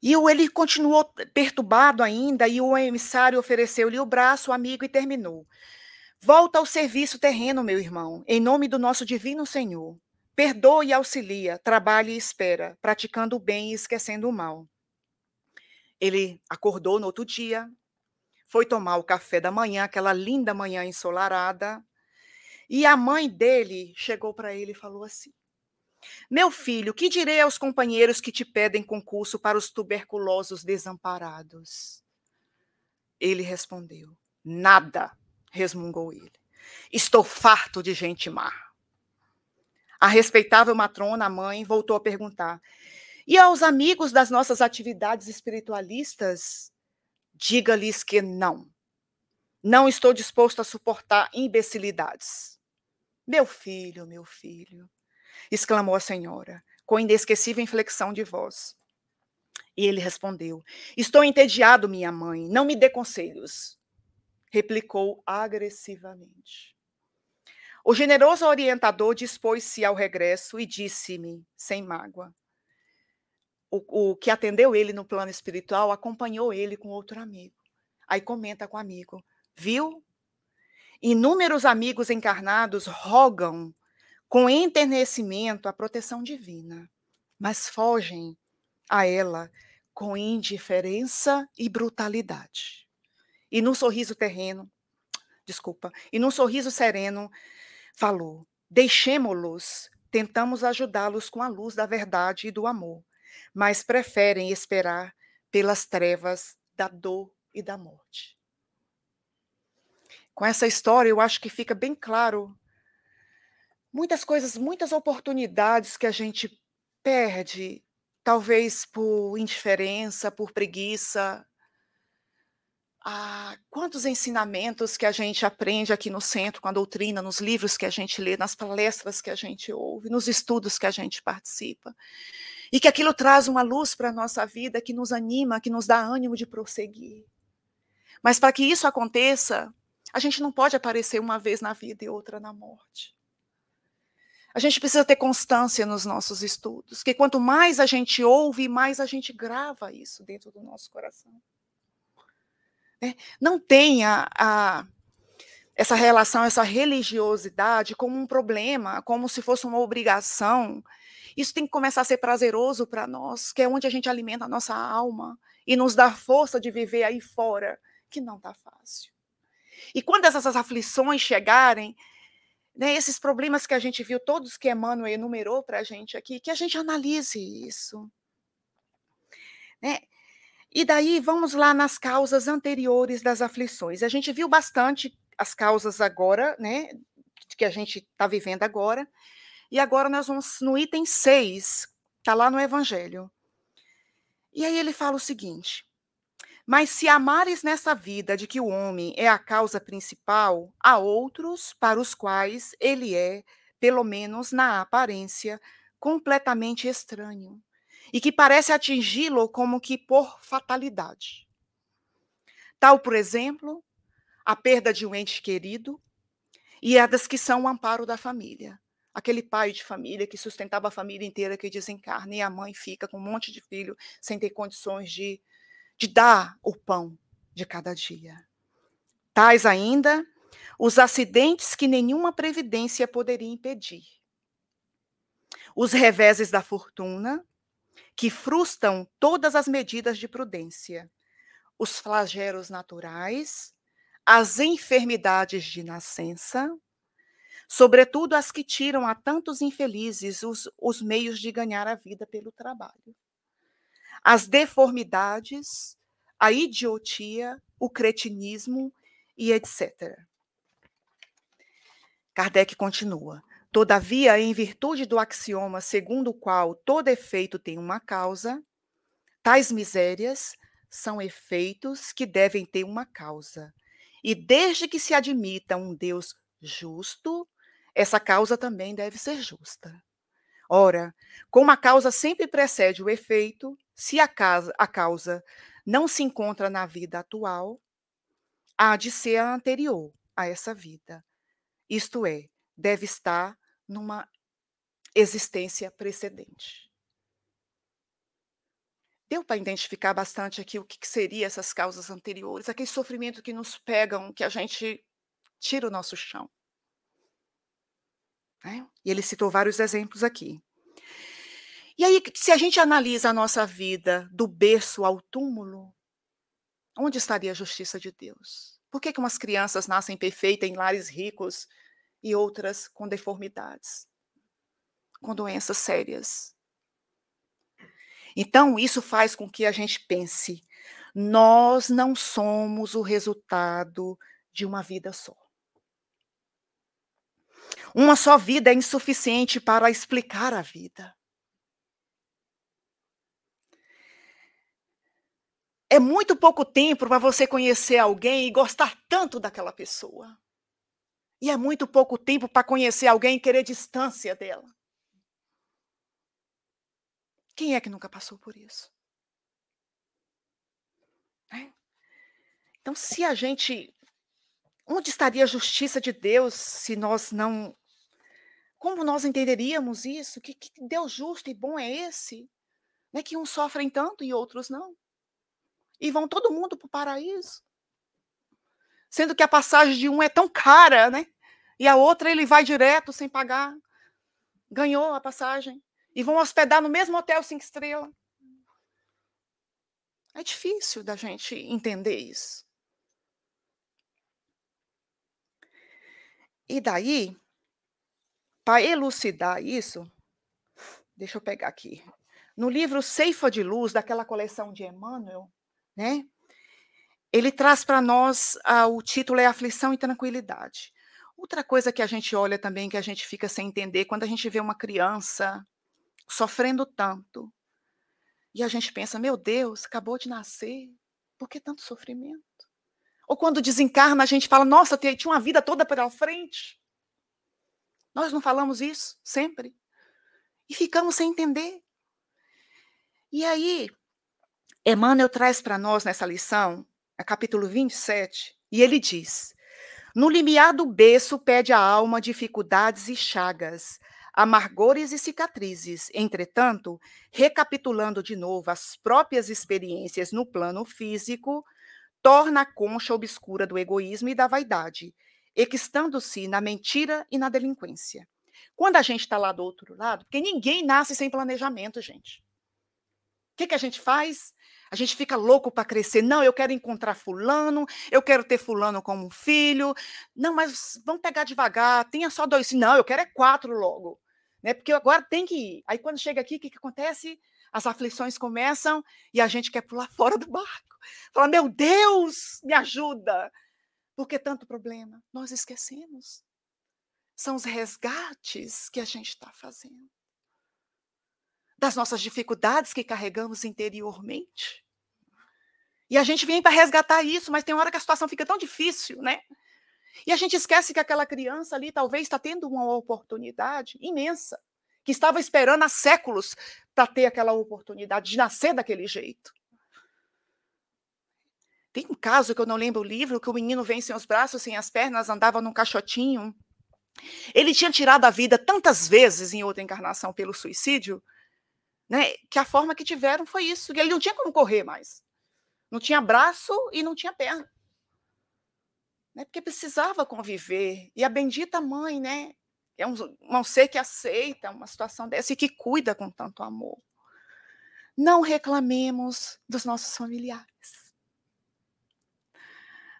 E ele continuou perturbado ainda, e o emissário ofereceu-lhe o braço, amigo, e terminou. Volta ao serviço terreno, meu irmão, em nome do nosso divino Senhor. Perdoe e auxilia, trabalhe e espera, praticando o bem e esquecendo o mal. Ele acordou no outro dia, foi tomar o café da manhã, aquela linda manhã ensolarada, e a mãe dele chegou para ele e falou assim: Meu filho, que direi aos companheiros que te pedem concurso para os tuberculosos desamparados? Ele respondeu: Nada, resmungou ele. Estou farto de gente má. A respeitável matrona, a mãe, voltou a perguntar: e aos amigos das nossas atividades espiritualistas, diga-lhes que não. Não estou disposto a suportar imbecilidades. Meu filho, meu filho, exclamou a senhora, com inesquecível inflexão de voz. E ele respondeu: Estou entediado, minha mãe, não me dê conselhos. Replicou agressivamente. O generoso orientador dispôs-se ao regresso e disse-me, sem mágoa: o, o que atendeu ele no plano espiritual acompanhou ele com outro amigo. Aí comenta com o amigo, viu? Inúmeros amigos encarnados rogam com enternecimento a proteção divina, mas fogem a ela com indiferença e brutalidade. E no sorriso terreno, desculpa, e num sorriso sereno, falou: Deixemo-los, tentamos ajudá-los com a luz da verdade e do amor, mas preferem esperar pelas trevas da dor e da morte. Com essa história, eu acho que fica bem claro muitas coisas, muitas oportunidades que a gente perde, talvez por indiferença, por preguiça, ah, quantos ensinamentos que a gente aprende aqui no centro, com a doutrina, nos livros que a gente lê, nas palestras que a gente ouve, nos estudos que a gente participa. E que aquilo traz uma luz para a nossa vida que nos anima, que nos dá ânimo de prosseguir. Mas para que isso aconteça, a gente não pode aparecer uma vez na vida e outra na morte. A gente precisa ter constância nos nossos estudos, que quanto mais a gente ouve, mais a gente grava isso dentro do nosso coração. Né? Não tenha a, essa relação, essa religiosidade como um problema, como se fosse uma obrigação. Isso tem que começar a ser prazeroso para nós, que é onde a gente alimenta a nossa alma e nos dá força de viver aí fora, que não está fácil. E quando essas aflições chegarem, né, esses problemas que a gente viu, todos que Emmanuel enumerou para a gente aqui, que a gente analise isso. Né? E daí vamos lá nas causas anteriores das aflições. A gente viu bastante as causas agora, né, que a gente está vivendo agora. E agora nós vamos no item 6, está lá no Evangelho. E aí ele fala o seguinte: Mas se amares nessa vida de que o homem é a causa principal, há outros para os quais ele é, pelo menos na aparência, completamente estranho e que parece atingi-lo como que por fatalidade. Tal, por exemplo, a perda de um ente querido e a das que são o amparo da família. Aquele pai de família que sustentava a família inteira que desencarna e a mãe fica com um monte de filho sem ter condições de, de dar o pão de cada dia. Tais ainda os acidentes que nenhuma previdência poderia impedir. Os reveses da fortuna que frustram todas as medidas de prudência, os flagelos naturais, as enfermidades de nascença, sobretudo as que tiram a tantos infelizes os, os meios de ganhar a vida pelo trabalho. As deformidades, a idiotia, o cretinismo e etc. Kardec continua. Todavia, em virtude do axioma segundo o qual todo efeito tem uma causa, tais misérias são efeitos que devem ter uma causa. E desde que se admita um Deus justo, essa causa também deve ser justa. Ora, como a causa sempre precede o efeito, se a, a causa não se encontra na vida atual, há de ser a anterior a essa vida. Isto é, deve estar numa existência precedente. Deu para identificar bastante aqui o que, que seria essas causas anteriores, aquele sofrimento que nos pegam, que a gente tira o nosso chão. Né? E ele citou vários exemplos aqui. E aí, se a gente analisa a nossa vida do berço ao túmulo, onde estaria a justiça de Deus? Por que, que umas crianças nascem perfeitas em lares ricos e outras com deformidades, com doenças sérias. Então, isso faz com que a gente pense: nós não somos o resultado de uma vida só. Uma só vida é insuficiente para explicar a vida. É muito pouco tempo para você conhecer alguém e gostar tanto daquela pessoa. E é muito pouco tempo para conhecer alguém e querer distância dela. Quem é que nunca passou por isso? É? Então, se a gente. Onde estaria a justiça de Deus se nós não. Como nós entenderíamos isso? Que, que Deus justo e bom é esse? Né, que uns sofrem tanto e outros não. E vão todo mundo para o paraíso. Sendo que a passagem de um é tão cara, né? E a outra ele vai direto sem pagar. Ganhou a passagem. E vão hospedar no mesmo hotel cinco estrelas. É difícil da gente entender isso. E daí, para elucidar isso, deixa eu pegar aqui. No livro Ceifa de Luz, daquela coleção de Emmanuel, né? Ele traz para nós ah, o título é Aflição e Tranquilidade. Outra coisa que a gente olha também, que a gente fica sem entender, quando a gente vê uma criança sofrendo tanto, e a gente pensa, meu Deus, acabou de nascer, por que tanto sofrimento? Ou quando desencarna, a gente fala, nossa, tinha uma vida toda pela frente. Nós não falamos isso sempre. E ficamos sem entender. E aí, Emmanuel traz para nós nessa lição, é capítulo 27, e ele diz: No limiar do berço pede a alma dificuldades e chagas, amargores e cicatrizes. Entretanto, recapitulando de novo as próprias experiências no plano físico, torna a concha obscura do egoísmo e da vaidade, equistando-se na mentira e na delinquência. Quando a gente está lá do outro lado, porque ninguém nasce sem planejamento, gente. Que, que a gente faz? A gente fica louco para crescer. Não, eu quero encontrar fulano, eu quero ter fulano como filho. Não, mas vamos pegar devagar, tenha só dois. Não, eu quero é quatro logo. Né? Porque agora tem que ir. Aí quando chega aqui, o que, que acontece? As aflições começam e a gente quer pular <laughs> fora do barco. Fala, meu Deus, me ajuda. Por que tanto problema? Nós esquecemos. São os resgates que a gente está fazendo das nossas dificuldades que carregamos interiormente. E a gente vem para resgatar isso, mas tem hora que a situação fica tão difícil, né? E a gente esquece que aquela criança ali talvez está tendo uma oportunidade imensa, que estava esperando há séculos para ter aquela oportunidade de nascer daquele jeito. Tem um caso que eu não lembro o livro, que o menino vem sem os braços, sem as pernas, andava num caixotinho. Ele tinha tirado a vida tantas vezes em outra encarnação pelo suicídio, né, que a forma que tiveram foi isso, ele não tinha como correr mais. Não tinha braço e não tinha perna. Né, porque precisava conviver. E a bendita mãe, né, é um, um ser que aceita uma situação dessa e que cuida com tanto amor. Não reclamemos dos nossos familiares.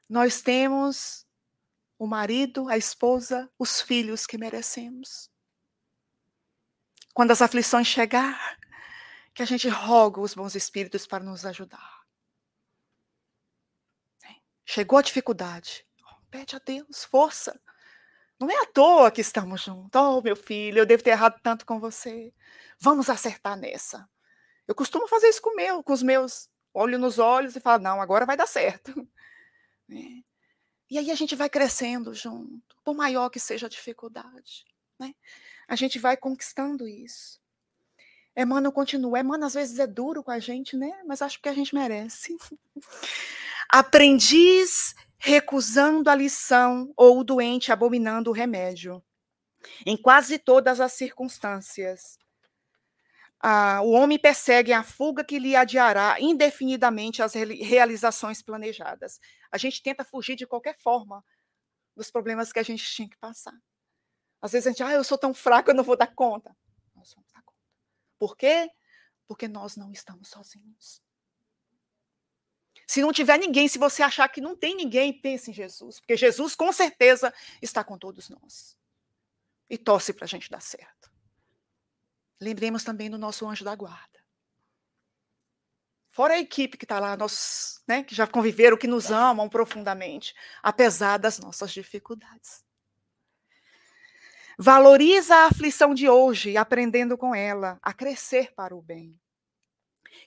Nós temos o marido, a esposa, os filhos que merecemos. Quando as aflições chegar, que a gente roga os bons espíritos para nos ajudar. Chegou a dificuldade, pede a Deus força. Não é à toa que estamos juntos. Oh, meu filho, eu devo ter errado tanto com você. Vamos acertar nessa. Eu costumo fazer isso com, meu, com os meus. Olho nos olhos e falo, não, agora vai dar certo. <laughs> É. E aí a gente vai crescendo junto, por maior que seja a dificuldade. Né? A gente vai conquistando isso. Emmanuel continua. Emmanuel às vezes é duro com a gente, né? Mas acho que a gente merece. <laughs> Aprendiz recusando a lição ou o doente abominando o remédio. Em quase todas as circunstâncias. Ah, o homem persegue a fuga que lhe adiará indefinidamente as realizações planejadas. A gente tenta fugir de qualquer forma dos problemas que a gente tinha que passar. Às vezes a gente, ah, eu sou tão fraco, eu não vou dar conta. Por quê? Porque nós não estamos sozinhos. Se não tiver ninguém, se você achar que não tem ninguém, pense em Jesus, porque Jesus com certeza está com todos nós. E torce para a gente dar certo. Lembremos também do nosso anjo da guarda. Fora a equipe que está lá, nós, né, que já conviveram, que nos amam profundamente, apesar das nossas dificuldades. Valoriza a aflição de hoje, aprendendo com ela a crescer para o bem,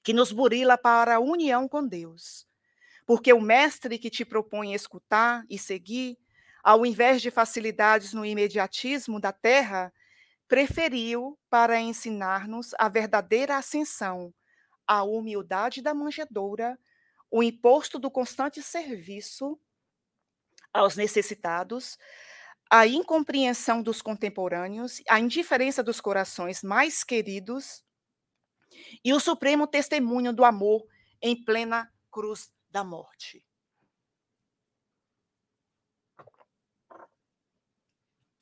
que nos burila para a união com Deus. Porque o mestre que te propõe escutar e seguir, ao invés de facilidades no imediatismo da terra, preferiu para ensinar-nos a verdadeira ascensão, a humildade da manjedoura, o imposto do constante serviço aos necessitados, a incompreensão dos contemporâneos, a indiferença dos corações mais queridos, e o supremo testemunho do amor em plena cruz da morte.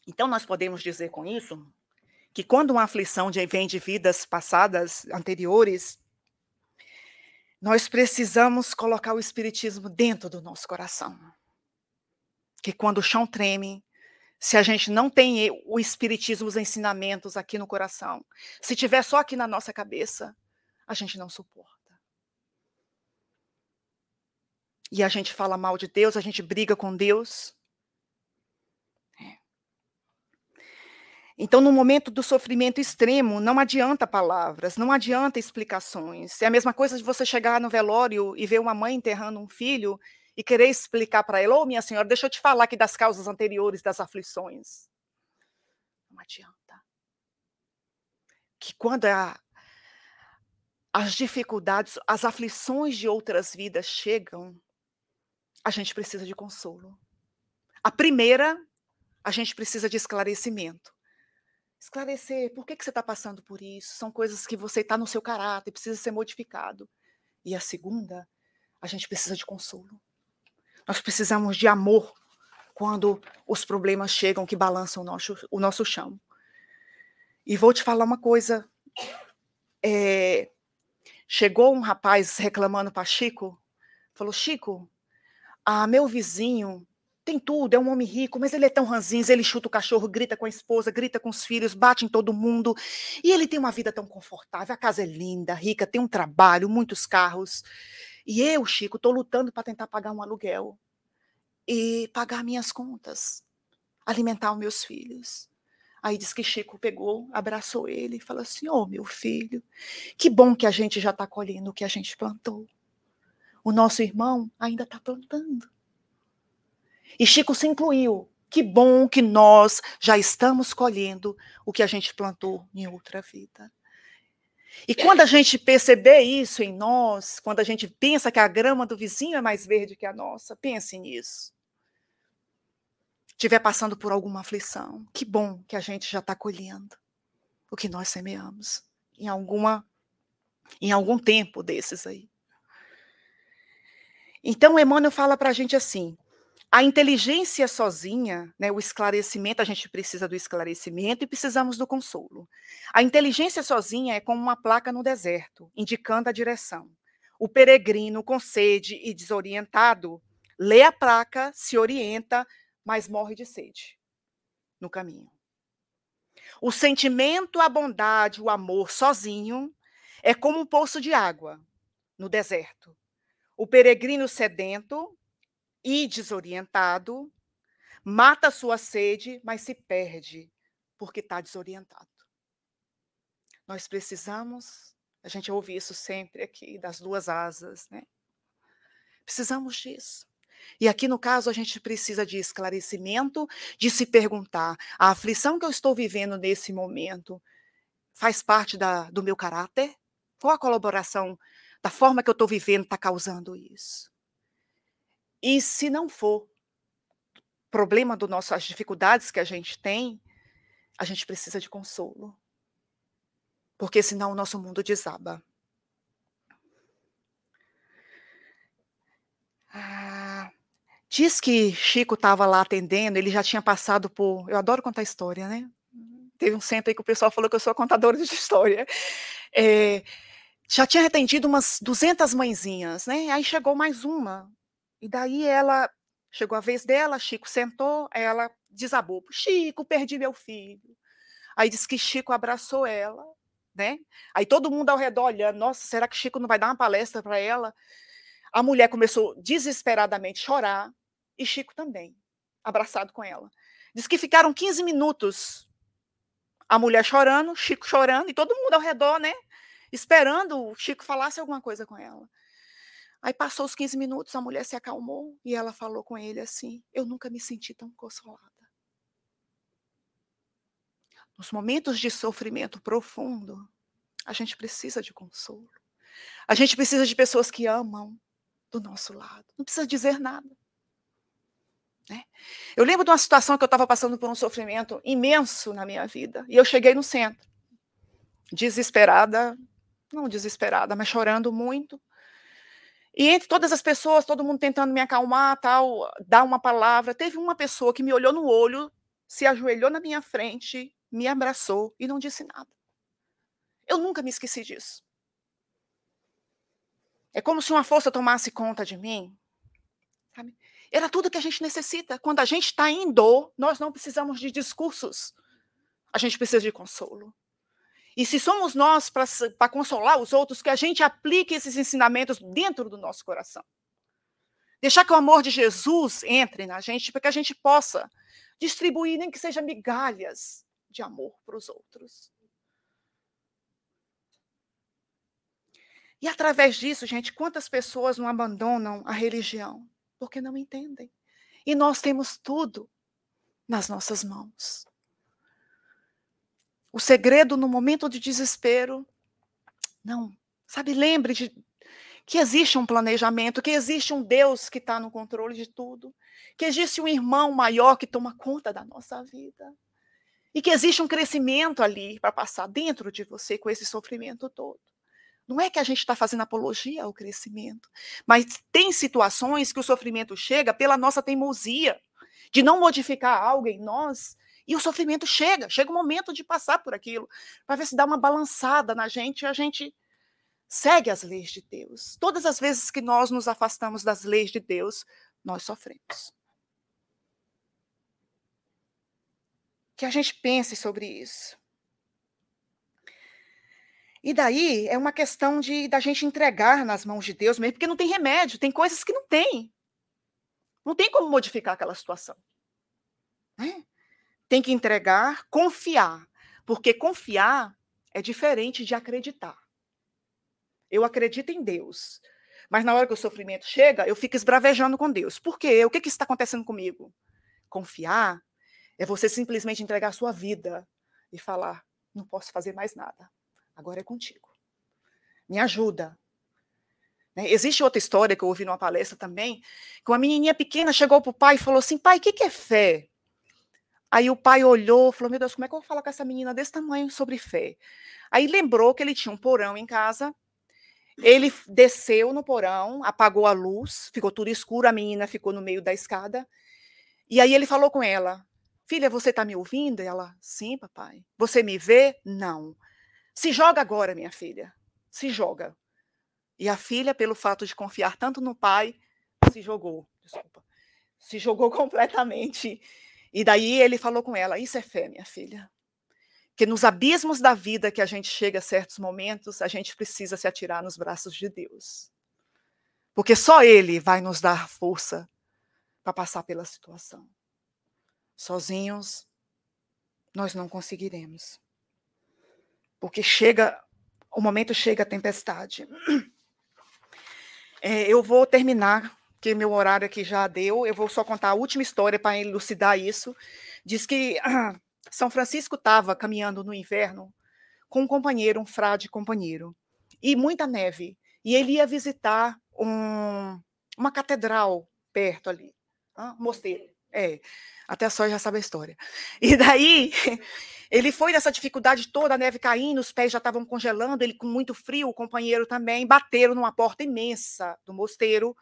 Então, nós podemos dizer com isso que quando uma aflição vem de vidas passadas, anteriores, nós precisamos colocar o Espiritismo dentro do nosso coração. Que quando o chão treme, se a gente não tem o Espiritismo, os ensinamentos aqui no coração, se tiver só aqui na nossa cabeça, a gente não suporta. E a gente fala mal de Deus, a gente briga com Deus, Então, no momento do sofrimento extremo, não adianta palavras, não adianta explicações. É a mesma coisa de você chegar no velório e ver uma mãe enterrando um filho e querer explicar para ela: Ô, oh, minha senhora, deixa eu te falar aqui das causas anteriores das aflições. Não adianta. Que quando a, as dificuldades, as aflições de outras vidas chegam, a gente precisa de consolo. A primeira, a gente precisa de esclarecimento esclarecer por que, que você está passando por isso. São coisas que você está no seu caráter, precisa ser modificado. E a segunda, a gente precisa de consolo. Nós precisamos de amor quando os problemas chegam que balançam o nosso, o nosso chão. E vou te falar uma coisa. É, chegou um rapaz reclamando para Chico, falou: Chico, a meu vizinho tem tudo, é um homem rico, mas ele é tão ranzinho, ele chuta o cachorro, grita com a esposa, grita com os filhos, bate em todo mundo. E ele tem uma vida tão confortável, a casa é linda, rica, tem um trabalho, muitos carros. E eu, Chico, estou lutando para tentar pagar um aluguel e pagar minhas contas, alimentar os meus filhos. Aí diz que Chico pegou, abraçou ele e falou assim: Ô oh, meu filho, que bom que a gente já está colhendo o que a gente plantou. O nosso irmão ainda está plantando. E Chico se incluiu. Que bom que nós já estamos colhendo o que a gente plantou em outra vida. E quando a gente perceber isso em nós, quando a gente pensa que a grama do vizinho é mais verde que a nossa, pense nisso. Estiver passando por alguma aflição, que bom que a gente já está colhendo o que nós semeamos em alguma em algum tempo desses aí. Então, Emmanuel fala para a gente assim: a inteligência sozinha, né, o esclarecimento, a gente precisa do esclarecimento e precisamos do consolo. A inteligência sozinha é como uma placa no deserto, indicando a direção. O peregrino com sede e desorientado lê a placa, se orienta, mas morre de sede no caminho. O sentimento, a bondade, o amor sozinho é como um poço de água no deserto. O peregrino sedento e desorientado, mata sua sede, mas se perde porque está desorientado. Nós precisamos, a gente ouve isso sempre aqui, das duas asas, né? Precisamos disso. E aqui, no caso, a gente precisa de esclarecimento, de se perguntar: a aflição que eu estou vivendo nesse momento faz parte da, do meu caráter? Qual a colaboração da forma que eu estou vivendo está causando isso? E se não for problema do nosso, as dificuldades que a gente tem, a gente precisa de consolo. Porque senão o nosso mundo desaba. Ah, diz que Chico estava lá atendendo, ele já tinha passado por. Eu adoro contar história, né? Teve um centro aí que o pessoal falou que eu sou contadora de <laughs> história. É, já tinha atendido umas 200 mãezinhas, né? Aí chegou mais uma, e daí ela chegou a vez dela, Chico sentou, ela desabou. Chico, perdi meu filho. Aí disse que Chico abraçou ela, né? Aí todo mundo ao redor olhando, nossa, será que Chico não vai dar uma palestra para ela? A mulher começou desesperadamente a chorar e Chico também, abraçado com ela. Diz que ficaram 15 minutos a mulher chorando, Chico chorando e todo mundo ao redor, né? Esperando o Chico falasse alguma coisa com ela. Aí passou os 15 minutos, a mulher se acalmou e ela falou com ele assim: Eu nunca me senti tão consolada. Nos momentos de sofrimento profundo, a gente precisa de consolo. A gente precisa de pessoas que amam do nosso lado. Não precisa dizer nada. Né? Eu lembro de uma situação que eu estava passando por um sofrimento imenso na minha vida. E eu cheguei no centro, desesperada, não desesperada, mas chorando muito. E entre todas as pessoas, todo mundo tentando me acalmar, tal, dar uma palavra, teve uma pessoa que me olhou no olho, se ajoelhou na minha frente, me abraçou e não disse nada. Eu nunca me esqueci disso. É como se uma força tomasse conta de mim. Sabe? Era tudo que a gente necessita. Quando a gente está em dor, nós não precisamos de discursos. A gente precisa de consolo. E se somos nós para consolar os outros, que a gente aplique esses ensinamentos dentro do nosso coração. Deixar que o amor de Jesus entre na gente, para que a gente possa distribuir, nem que seja migalhas de amor para os outros. E através disso, gente, quantas pessoas não abandonam a religião? Porque não entendem. E nós temos tudo nas nossas mãos. O segredo no momento de desespero, não. Sabe, lembre de que existe um planejamento, que existe um Deus que está no controle de tudo, que existe um irmão maior que toma conta da nossa vida. E que existe um crescimento ali para passar dentro de você com esse sofrimento todo. Não é que a gente está fazendo apologia ao crescimento, mas tem situações que o sofrimento chega pela nossa teimosia de não modificar algo em nós e o sofrimento chega, chega o momento de passar por aquilo, para ver se dá uma balançada na gente e a gente segue as leis de Deus. Todas as vezes que nós nos afastamos das leis de Deus, nós sofremos. Que a gente pense sobre isso. E daí é uma questão de da gente entregar nas mãos de Deus mesmo, porque não tem remédio, tem coisas que não tem. Não tem como modificar aquela situação. Né? Tem que entregar, confiar. Porque confiar é diferente de acreditar. Eu acredito em Deus. Mas na hora que o sofrimento chega, eu fico esbravejando com Deus. Por quê? O que, que está acontecendo comigo? Confiar é você simplesmente entregar a sua vida e falar: não posso fazer mais nada. Agora é contigo. Me ajuda. Né? Existe outra história que eu ouvi numa palestra também, que uma menininha pequena chegou para o pai e falou assim: pai, o que, que é fé? Aí o pai olhou, falou: Meu Deus, como é que eu vou falar com essa menina desse tamanho sobre fé? Aí lembrou que ele tinha um porão em casa. Ele desceu no porão, apagou a luz, ficou tudo escuro, a menina ficou no meio da escada. E aí ele falou com ela: Filha, você está me ouvindo? E ela: Sim, papai. Você me vê? Não. Se joga agora, minha filha. Se joga. E a filha, pelo fato de confiar tanto no pai, se jogou. Desculpa. Se jogou <laughs> completamente e daí ele falou com ela: Isso é fé, minha filha. Que nos abismos da vida que a gente chega a certos momentos, a gente precisa se atirar nos braços de Deus. Porque só Ele vai nos dar força para passar pela situação. Sozinhos, nós não conseguiremos. Porque chega, o momento chega a tempestade. <clears throat> É, eu vou terminar que meu horário aqui já deu, eu vou só contar a última história para elucidar isso. Diz que ah, <clears throat> São Francisco estava caminhando no inverno com um companheiro, um frade companheiro, e muita neve. E ele ia visitar um, uma catedral perto ali, ah, mosteiro. É, até só já sabe a história. E daí <laughs> ele foi nessa dificuldade toda, a neve caindo, os pés já estavam congelando, ele com muito frio, o companheiro também, bateram numa porta imensa do mosteiro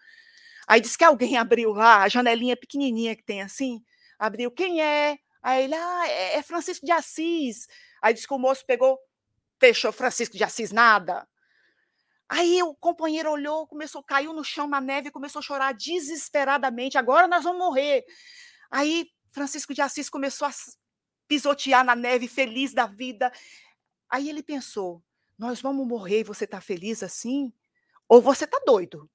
Aí disse que alguém abriu lá, a janelinha pequenininha que tem assim, abriu, quem é? Aí ele, ah, é, é Francisco de Assis. Aí disse que o moço pegou, fechou Francisco de Assis, nada. Aí o companheiro olhou, começou, caiu no chão na neve começou a chorar desesperadamente. Agora nós vamos morrer. Aí Francisco de Assis começou a pisotear na neve, feliz da vida. Aí ele pensou: nós vamos morrer e você está feliz assim? Ou você está doido?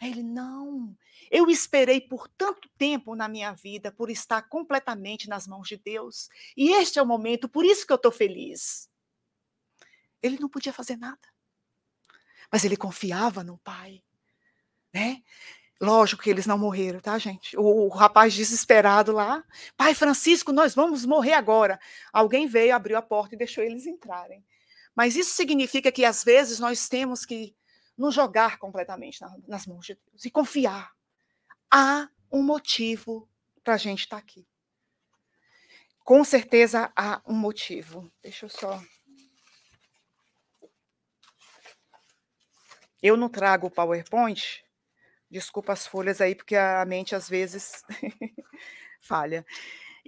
Ele, não, eu esperei por tanto tempo na minha vida por estar completamente nas mãos de Deus. E este é o momento, por isso que eu estou feliz. Ele não podia fazer nada. Mas ele confiava no pai. Né? Lógico que eles não morreram, tá, gente? O, o, rapaz desesperado lá, pai Francisco, nós vamos morrer agora. Alguém veio, abriu a porta e deixou eles entrarem. Mas isso significa que às vezes nós temos que nos jogar completamente nas mãos de Deus e confiar. Há um motivo para a gente estar tá aqui. Com certeza há um motivo. Deixa eu só. Eu não trago o PowerPoint, desculpa as folhas aí, porque a mente às vezes <laughs> falha.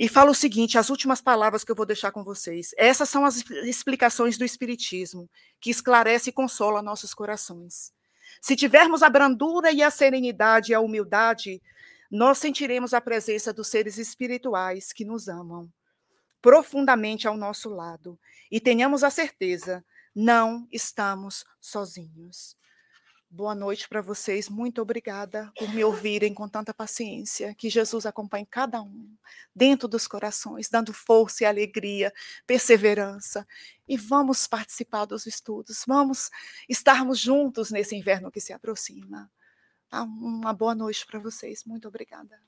E fala o seguinte, as últimas palavras que eu vou deixar com vocês. Essas são as explicações do Espiritismo, que esclarece e consola nossos corações. Se tivermos a brandura e a serenidade e a humildade, nós sentiremos a presença dos seres espirituais que nos amam profundamente ao nosso lado e tenhamos a certeza, não estamos sozinhos. Boa noite para vocês. Muito obrigada por me ouvirem com tanta paciência. Que Jesus acompanhe cada um dentro dos corações, dando força e alegria, perseverança. E vamos participar dos estudos. Vamos estarmos juntos nesse inverno que se aproxima. Uma boa noite para vocês. Muito obrigada.